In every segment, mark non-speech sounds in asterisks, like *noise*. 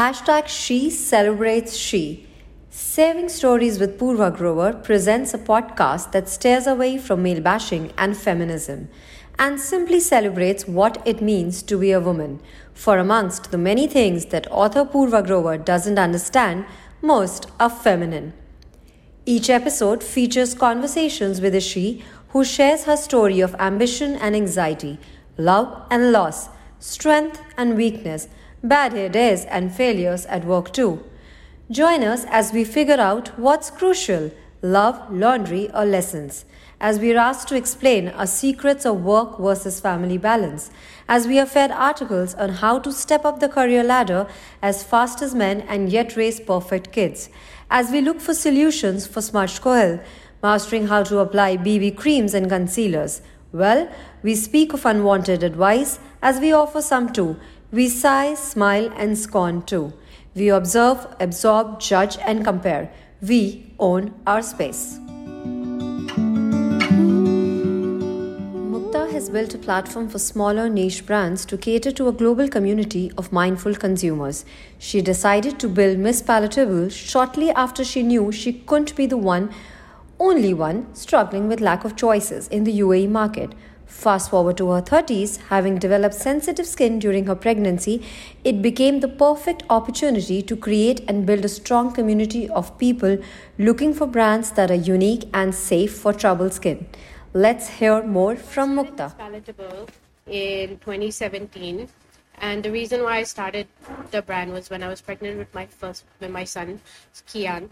Hashtag She Celebrates She. Saving Stories with Purva Grover presents a podcast that stares away from male bashing and feminism and simply celebrates what it means to be a woman. For amongst the many things that author Purva Grover doesn't understand, most are feminine. Each episode features conversations with a she who shares her story of ambition and anxiety, love and loss, strength and weakness, bad hair days and failures at work too. Join us as we figure out what's crucial love, laundry, or lessons. As we are asked to explain our secrets of work versus family balance, as we are fed articles on how to step up the career ladder as fast as men and yet raise perfect kids, as we look for solutions for smudged kohl, mastering how to apply BB creams and concealers. Well, we speak of unwanted advice as we offer some too. We sigh, smile, and scorn too. We observe, absorb, judge, and compare. We own our space. Mukta has built a platform for smaller niche brands to cater to a global community of mindful consumers. She decided to build MissPalettable shortly after she knew she couldn't be the one only one struggling with lack of choices in the UAE market. Fast forward to her 30s, having developed sensitive skin during her pregnancy, it became the perfect opportunity to create and build a strong community of people looking for brands that are unique and safe for troubled skin. Let's hear more from Mukta. Palettable in 2017, and the reason why I started the brand was when I was pregnant with my first, with my son, Kian.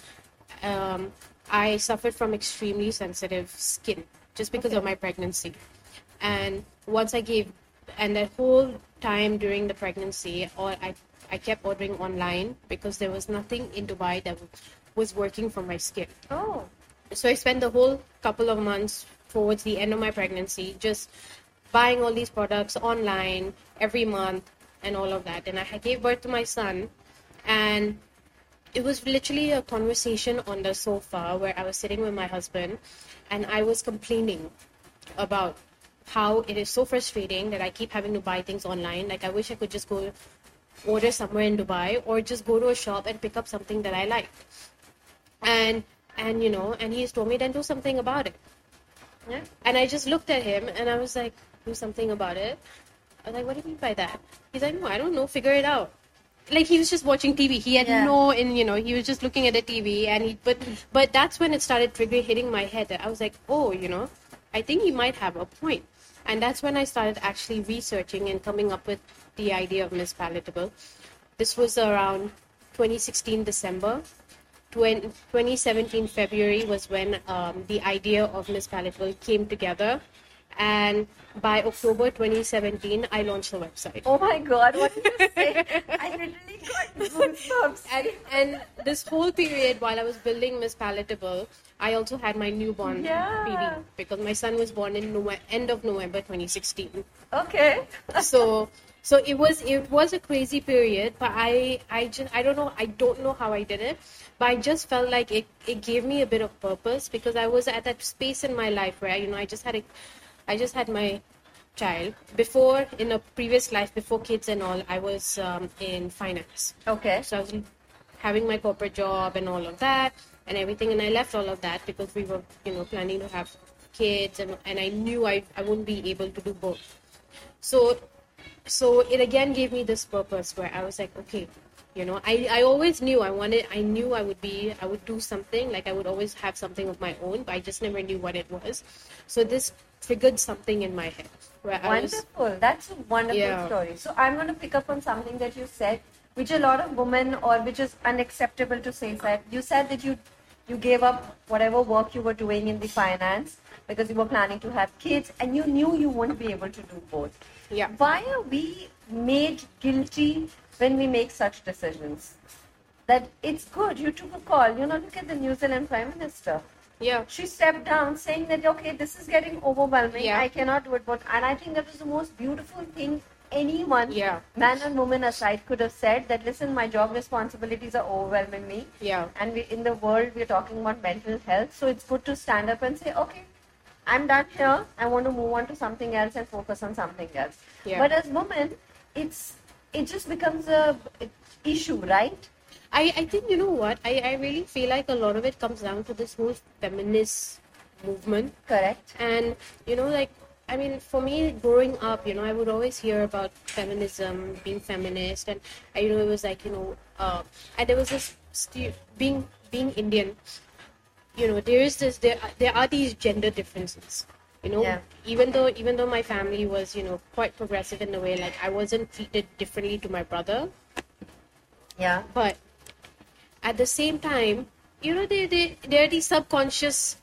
Um, I suffered from extremely sensitive skin just because of my pregnancy. And once I gave, and that whole time during the pregnancy, or I, I kept ordering online because there was nothing in Dubai that was working for my skin. Oh, So I spent the whole couple of months towards the end of my pregnancy just buying all these products online every month and all of that. And I had- gave birth to my son, and it was literally a conversation on the sofa where I was sitting with my husband, and I was complaining about how it is so frustrating that I keep having to buy things online. Like I wish I could just go order somewhere in Dubai or just go to a shop and pick up something that I like. And and you know, and he's told me then do something about it. yeah. And I just looked at him and I was like, do something about it. I was like, what do you mean by that? He's like, no, I don't know, figure it out. Like he was just watching TV. He had Yeah. no, in you know, he was just looking at the TV, and he, but, but that's when it started trigger hitting my head. That I was like, oh, you know, I think he might have a point, and that's when I started actually researching and coming up with the idea of MissPalettable. This was around 2016 December. 20, 2017 February was when um, the idea of MissPalettable came together, and by October 2017, I launched the website. Oh my god, what did you say? *laughs* I literally got goosebumps. And, and this whole period while I was building MissPalettable, I also had my newborn Yeah. baby because my son was born in end of November 2016. Okay. *laughs* so so it was it was a crazy period but i i just i don't know i don't know how i did it but i just felt like it it gave me a bit of purpose because i was at that space in my life where you know i just had a i just had my child before in a previous life before kids and all i was um, in finance Okay. so I was having my corporate job and all of that and everything. And I left all of that because we were, you know, planning to have kids and, and I knew I, I wouldn't be able to do both. So, so it again gave me this purpose where I was like, okay, you know, I, I always knew I wanted, I knew I would be, I would do something, like I would always have something of my own, but I just never knew what it was. So this triggered something in my head where I was, Wonderful. That's a wonderful Yeah. story. So I'm going to pick up on something that you said, which a lot of women, or which is unacceptable to say, that you said that you you gave up whatever work you were doing in the finance because you were planning to have kids, and you knew you wouldn't be able to do both. yeah. Why are we made guilty when we make such decisions? That it's good you took a call. You know, look at the New Zealand Prime Minister Yeah. she stepped down saying that okay this is getting overwhelming Yeah. i cannot do it but and i think that was the most beautiful thing anyone Yeah. man and woman aside could have said that listen my job responsibilities are overwhelming me Yeah. and we in the world we're talking about mental health so it's good to stand up and say okay i'm done here i want to move on to something else and focus on something else Yeah. but as women it's it just becomes a issue, right? I, I think you know what I, I really feel like a lot of it comes down to this whole feminist movement Correct. and you know like i mean for me growing up you know i would always hear about feminism being feminist and uh, you know it was like you know uh, and there was this stu- being being indian you know there is this there there are these gender differences you know Yeah. even though even though my family was you know quite progressive in the way like i wasn't treated differently to my brother Yeah. but at the same time you know they they there are these subconscious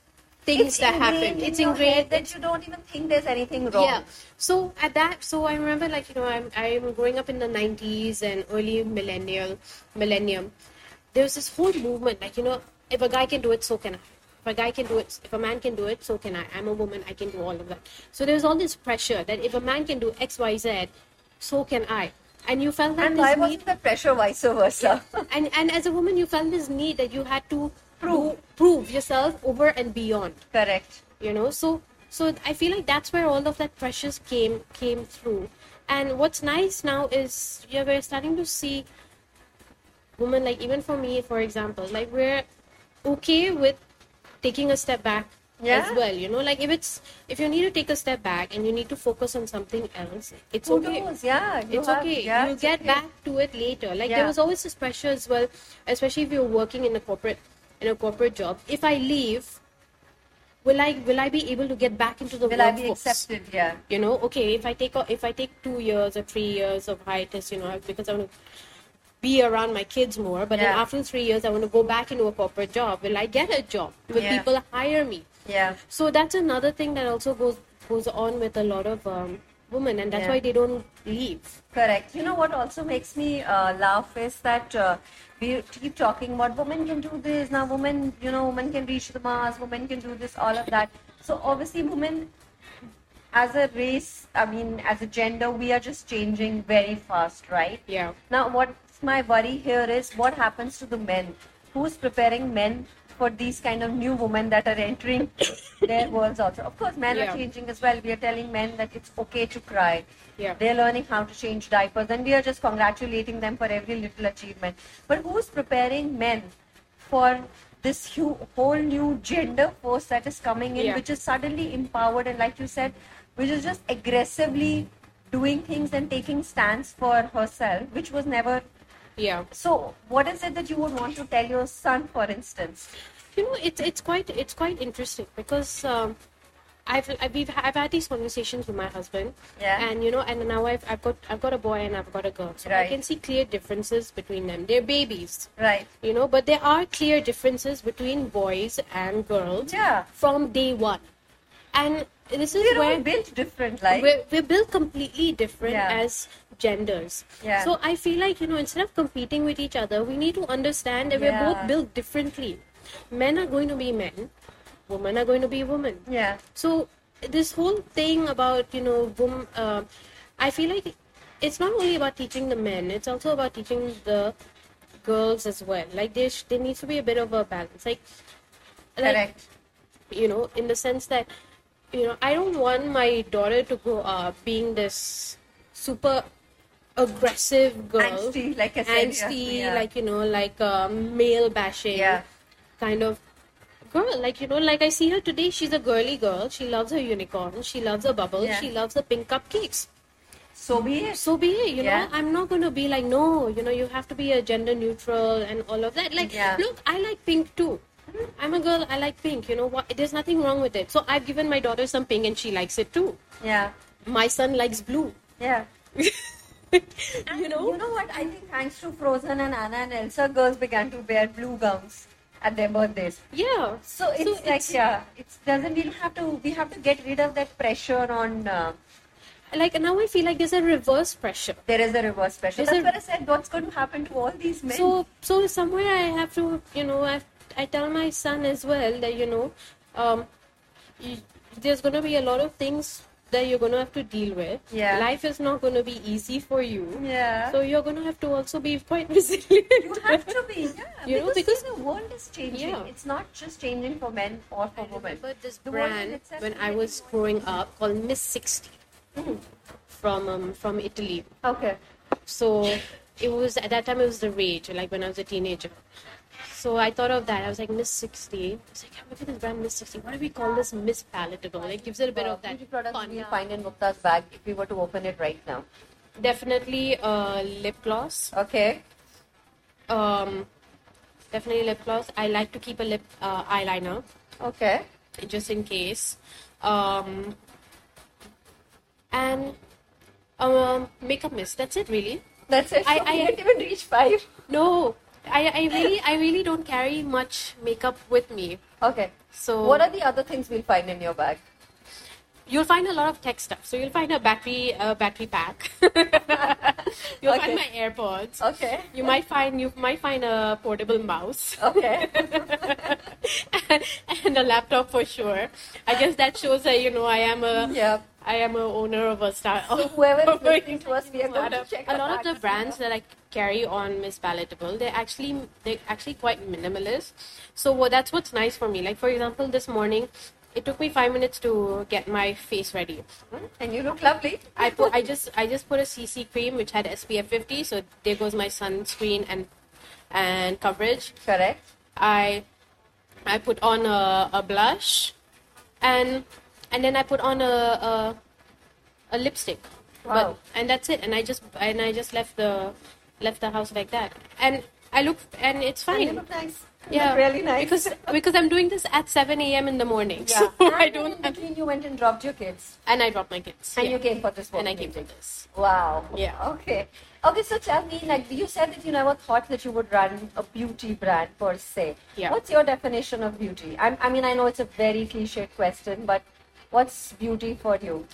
things It's that happen in it's ingrained that you don't even think there's anything wrong. yeah. So at that, so I remember like you know I'm I'm growing up in the 90s and early millennial millennium. There was this whole movement like you know if a guy can do it, so can I. If a guy can do it, if a man can do it, so can I. I'm a woman, I can do all of that. So there was all this pressure that if a man can do X, Y, Z, so can I. And you felt that And why need wasn't the pressure vice versa? and and as a woman you felt this need that you had to prove prove yourself over and beyond Correct. you know so so i feel like that's where all of that pressures came came through and what's nice now is yeah we're starting to see women like even for me for example like we're okay with taking a step back Yeah. as well you know like if it's if you need to take a step back and you need to focus on something else it's Who okay knows? Yeah. it's have- okay yeah, you get okay. back to it later like Yeah. there was always this pressure as well especially if you're working in a corporate in a corporate job if i leave will i will i be able to get back into the Will I be workforce accepted? Yeah. you know okay if i take if i take two years or three years of hiatus you know because i want to be around my kids more but then after three years i want to go back into a corporate job will i get a job will Yeah. people hire me Yeah. so that's another thing that also goes goes on with a lot of um, women and that's Yeah. why they don't leave Correct. You know what also makes me uh, laugh is that uh, we keep talking about women can do this now. Women, you know, women can reach the Mars. Women can do this. All of that. So obviously, women as a race, I mean, as a gender, we are just changing very fast, right? yeah Now, what's my worry here is what happens to the men? Who's preparing men for these kind of new women that are entering their worlds also? Of course, men Yeah. are changing as well. We are telling men that it's okay to cry. Yeah. They're learning how to change diapers, and we are just congratulating them for every little achievement. But who's preparing men for this hu- whole new gender force that is coming in, Yeah. which is suddenly empowered and, like you said, which is just aggressively doing things and taking stands for herself, which was never yeah so, what is it that you would want to tell your son, for instance? you know it's it's quite it's quite interesting because um, I've I've, we've, I've had these conversations with my husband Yeah. and you know and now I've I've got I've got a boy and I've got a girl so I can see clear differences between them they're babies Right. you know but there are clear differences between boys and girls Yeah. from day one and this is We're where built different, like. we're, we're built completely different Yeah. as genders Yeah. so i feel like you know instead of competing with each other we need to understand that Yeah. we're both built differently men are going to be men women are going to be women Yeah. so this whole thing about you know wom- uh, i feel like it's not only about teaching the men it's also about teaching the girls as well like there, sh- there needs to be a bit of a balance like like Correct. you know, in the sense that, you know, I don't want my daughter to grow up being this super aggressive girl, Angsty, like I said, angsty, yeah. like you know, like um, male bashing Yeah. kind of girl. Like you know, like I see her today. She's a girly girl. She loves her unicorn. She loves her bubbles. Yeah. She loves the pink cupcakes. So be it. So be it. You know, I'm not going to be like, no, you know, you have to be a gender neutral and all of that. Like, look, I like pink too. I'm a girl. I like pink. You know what? There's nothing wrong with it. So I've given my daughter some pink, and she likes it too. Yeah. My son likes blue. Yeah. *laughs* you know. You know what? I think thanks to Frozen and Anna and Elsa, girls began to wear blue gowns at their birthdays. Yeah. So it's like, yeah, it doesn't, we don't have to, we have to get rid of that pressure on, uh, Like now, I feel like there's a reverse pressure. there is a reverse pressure. There's That's a- what I said, what's going to happen to all these men? So, so somewhere I have to, you know, I I tell my son as well that you know, um, you, there's gonna be a lot of things that you're gonna have to deal with. Yeah. Life is not gonna be easy for you. yeah. So you're gonna have to also be quite *laughs* resilient. You have to be, yeah. You know, because, because- see, the world is changing. Yeah. It's not just changing for men or for women. remember this The brand itself when is I was getting growing up called Miss 60 from um, from Italy. Okay. So it was at that time it was the rage, like when I was a teenager. So I thought of that. I was like Miss 60. I was like, look at this brand Miss 60. What do we call this MissPalettable? It gives it a bit Uh, of that fun. we'll find in Mukta's bag if we were to open it right now. Definitely uh, lip gloss. Okay. Um, definitely lip gloss. I like to keep a lip uh, eyeliner Okay. just in case. Um, and um, makeup mist. That's it, really. That's it. I- So *laughs* we I- didn't even reach five. No, I, I really I really don't carry much makeup with me. Okay. So What are the other things we'll find in your bag? you'll find a lot of tech stuff. So you'll find a battery a battery pack. *laughs* you'll Okay. find my AirPods. Okay. You might find you might find a portable mouse Okay. *laughs* and a laptop for sure. I guess that shows that you know I am a yeah. I am a owner of a start. So whoever is *laughs* listening to us, we are going to check a lot of the brands that I carry on MissPalettable, they're actually they're actually quite minimalist. So what that's what's nice for me. Like for example, this morning, it took me five minutes to get my face ready. And you look lovely. I put I just I just put a CC cream which had SPF 50, so there goes my sunscreen and and coverage. Correct. I I put on a, a blush, and and then I put on a a, a lipstick. Wow. But and that's it. And I just and I just left the left the house like that. And I look and it's And fine. look nice. Yeah, really nice. because because I'm doing this at 7 a.m. in the morning, yeah. *laughs* so I And don't. In Have, between, you went and dropped your kids, and I dropped my kids. and yeah. you came for this and I came for this. Wow. Yeah. Okay. Okay. So tell me, like you said that you never thought that you would run a beauty brand per se. Yeah. What's your definition of beauty? I, I mean, I know it's a very cliched question, but what's beauty for you?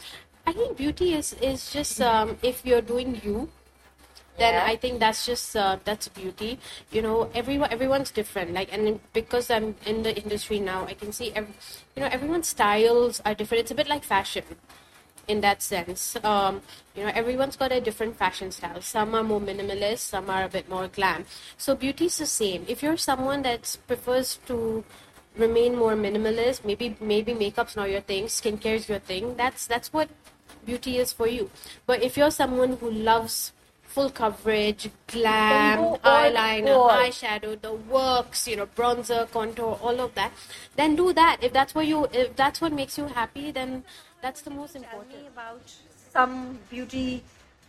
I think beauty is is just um, if you're doing you, then Yeah. I think that's just uh, that's beauty. You know, everyone everyone's different. Like, and because I'm in the industry now, I can see every, you know everyone's styles are different. It's a bit like fashion, in that sense. Um, you know, everyone's got a different fashion style. Some are more minimalist, some are a bit more glam. So beauty's the same. If you're someone that prefers to remain more minimalist, maybe maybe makeup's not your thing, skincare is your thing. That's that's what beauty is for you. But if you're someone who loves full coverage, glam, eyeliner, all. eyeshadow, the works, you know, bronzer, contour, all of that, then do that. If that's what you if that's what makes you happy, then that's the most important. Tell me about some beauty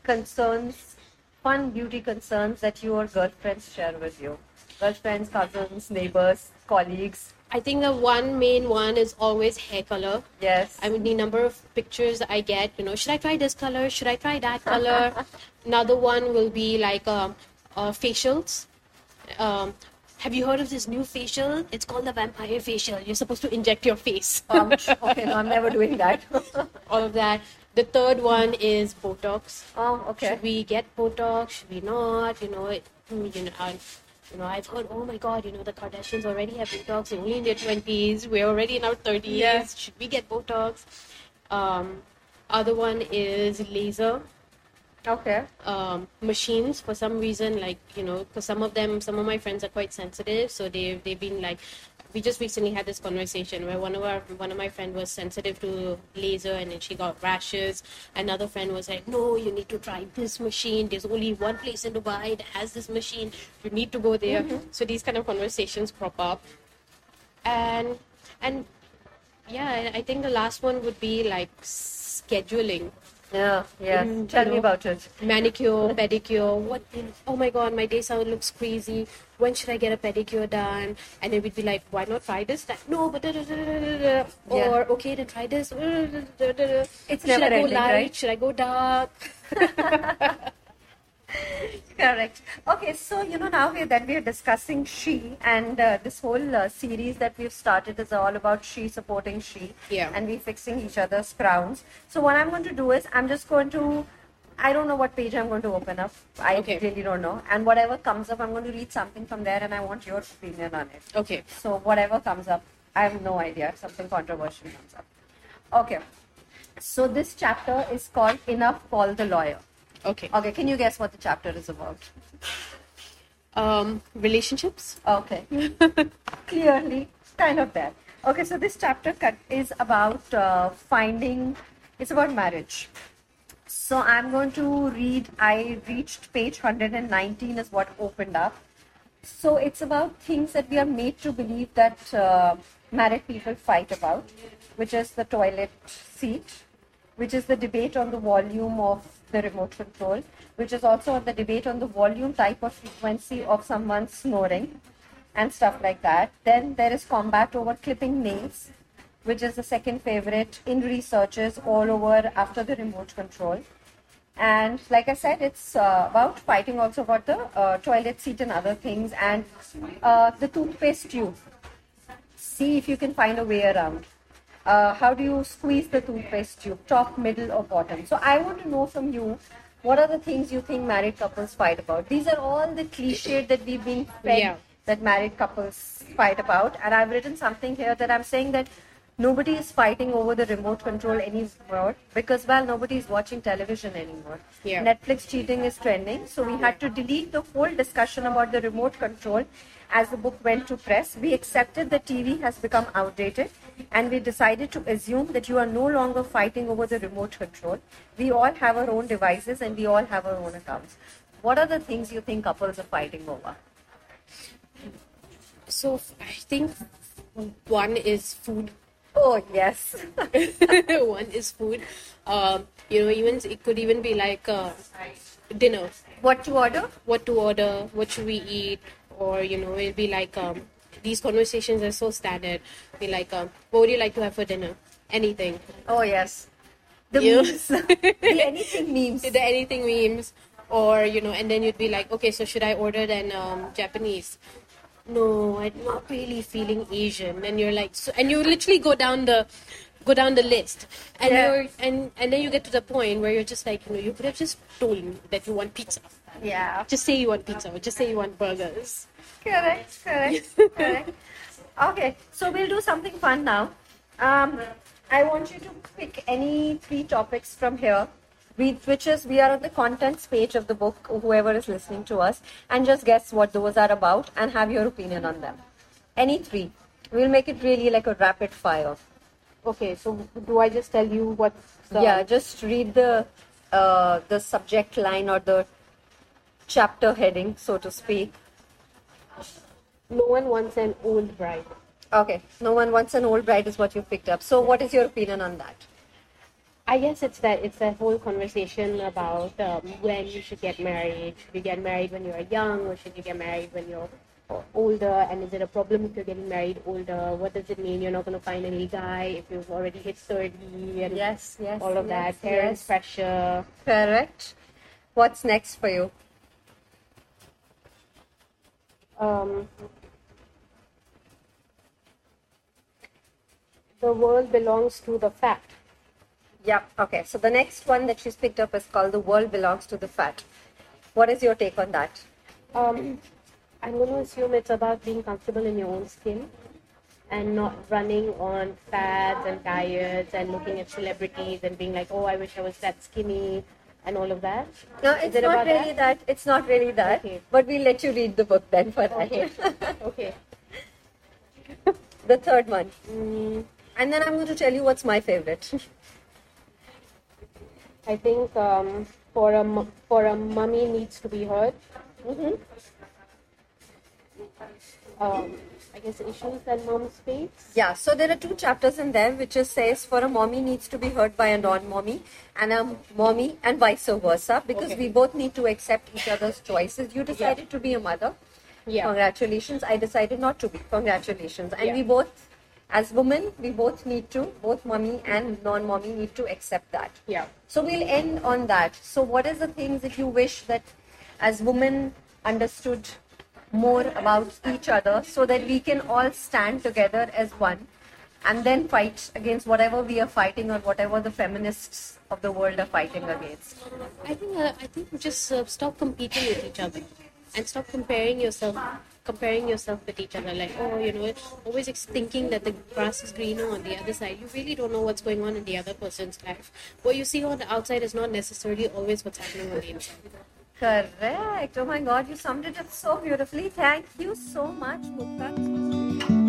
concerns, fun beauty concerns that your girlfriends share with you. Girlfriends, cousins, neighbors, colleagues. I think the one main one is always hair color. Yes. I mean, the number of pictures I get, you know, should I try this color? Should I try that color? *laughs* Another one will be like um, uh, facials. Um, have you heard of this new facial? It's called the vampire facial. You're supposed to inject your face. *laughs* Um, okay, no, I'm never doing that. *laughs* All of that. The third one is Botox. oh, okay. Should we get Botox? Should we not? You know, it, you know, you know, I've heard. Oh my God! You know, the Kardashians already have Botox. They're only in their twenties. We're already in our thirties. Yeah. Should we get Botox? Um, other one is laser Okay. um, machines for some reason like you know because some of them some of my friends are quite sensitive so they they've been like we just recently had this conversation where one of our one of my friend was sensitive to laser and then she got rashes. Another friend was like no you need to try this machine. There's only one place in dubai that has this machine. You need to go there. Mm-hmm. So these kind of conversations crop up. And and yeah I- i think the last one would be like scheduling Yeah, yes. Mm, Tell me know. about it. manicure, *laughs* pedicure. What? Oh my God, my day sound looks crazy. When should I get a pedicure done? And then we'd be like, why not try this? No, but da. Yeah. or okay, then try this. It's should never I go ending, light? right? Should I go dark? *laughs* *laughs* Correct. Okay, so you know now we that we are discussing she and uh, this whole uh, series that we've started is all about she supporting she. Yeah. And we fixing each other's crowns. So what I'm going to do is I'm just going to. I don't know what page I'm going to open up. I Okay. really don't know. And whatever comes up, I'm going to read something from there, and I want your opinion on it. Okay. So whatever comes up, I have no idea. if Something controversial comes up. Okay. So this chapter is called "Enough Call the Lawyer." Okay. Okay, can you guess what the chapter is about? Um, relationships. Okay. *laughs* Clearly, kind of that. Okay, so this chapter is about uh, finding, it's about marriage. So I'm going to read. I reached page 119 is what opened up. So it's about things that we are made to believe that uh, married people fight about, which is the toilet seat, which is the debate on the volume of the remote control, which is also the debate on the volume, type, or frequency of someone snoring, and stuff like that. Then there is combat over clipping nails, which is the second favorite in researches all over after the remote control. And like I said, it's uh, about fighting also about the uh, toilet seat and other things, and uh, the toothpaste tube. See if you can find a way around. Uh, how do you squeeze the toothpaste tube, top, middle, or bottom? So I want to know from you what are the things you think married couples fight about? These are all the cliches that we've been fed Yeah. that married couples fight about. And I've written something here that I'm saying that nobody is fighting over the remote control anymore because, well, nobody is watching television anymore. Yeah. Netflix cheating is trending. So we had to delete the whole discussion about the remote control as the book went to press. We accepted that TV has become outdated and we decided to assume that you are no longer fighting over the remote control. We all have our own devices and we all have our own accounts. What are the things you think couples are fighting over? So I think one is food. Oh, yes. *laughs* one is food. Um, you know, even it could even be like uh, dinner. what to order? What to order? What should we eat? Or you know, it'll be like um, these conversations are so standard. Be like, um, what would you like to have for dinner? Anything. Oh, yes. The You- memes. *laughs* the anything memes. the anything memes or you know and then you'd be like okay so should i order then um, japanese no i'm not really feeling asian and you're like so, and you literally go down the go down the list and Yeah. you're and and then you get to the point where you're just like you know you could have just told me that you want pizza Yeah. just say you want pizza or just say you want burgers Correct, correct, *laughs* correct. Okay, so we'll do something fun now. Um, I want you to pick any three topics from here, we, which is we are on the contents page of the book, whoever is listening to us, and just guess what those are about and have your opinion on them. Any three. We'll make it really like a rapid fire. Okay so do i just tell you what's the, yeah, just read the uh, the subject line or the chapter heading, so to speak. no one wants an old bride Okay, no one wants an old bride is what you picked up. So, what is your opinion on that? I guess it's that it's that whole conversation about um, when you should get married. Should you get married when you are young, or should you get married when you're older? And is it a problem if you're getting married older? What does it mean? You're not going to find any guy if you've already hit thirty, and Yes, yes, all of yes, that. Parents' yes. pressure. Correct. What's next for you? Um, the world belongs to the fat. Yeah, okay. So, the next one that she's picked up is called The World Belongs to the Fat. What is your take on that? Um, I'm going to assume it's about being comfortable in your own skin and not running on fads and diets and looking at celebrities and being like, oh, I wish I was that skinny and all of that. No, it's it not about really that? It's not really that. Okay. But we'll let you read the book then for that. Okay. *laughs* okay. the third one. Mm, And then I'm going to tell you what's my favorite. I think um, for a for a mummy needs to be heard. Mhm. Um, I guess issues that moms face. Yeah, so there are two chapters in there which is says for a mommy needs to be heard by a non-mommy and a mommy and vice versa because Okay. we both need to accept each other's choices. You decided to be a mother. Yeah. Congratulations. I decided not to be. Congratulations. And Yeah. we both, as women, we both need to, both mommy and non-mommy need to accept that. Yeah. So we'll end on that. So what is the things that you wish that as women understood more about each other so that we can all stand together as one and then fight against whatever we are fighting or whatever the feminists of the world are fighting against. I think uh, I think just uh, stop competing with each other and stop comparing yourself comparing yourself with each other. Like oh you know always thinking that the grass is greener on the other side. You really don't know what's going on in the other person's life. What you see on the outside is not necessarily always what's happening on the inside Correct. Oh my God, you summed it up so beautifully. Thank you so much, Mukta.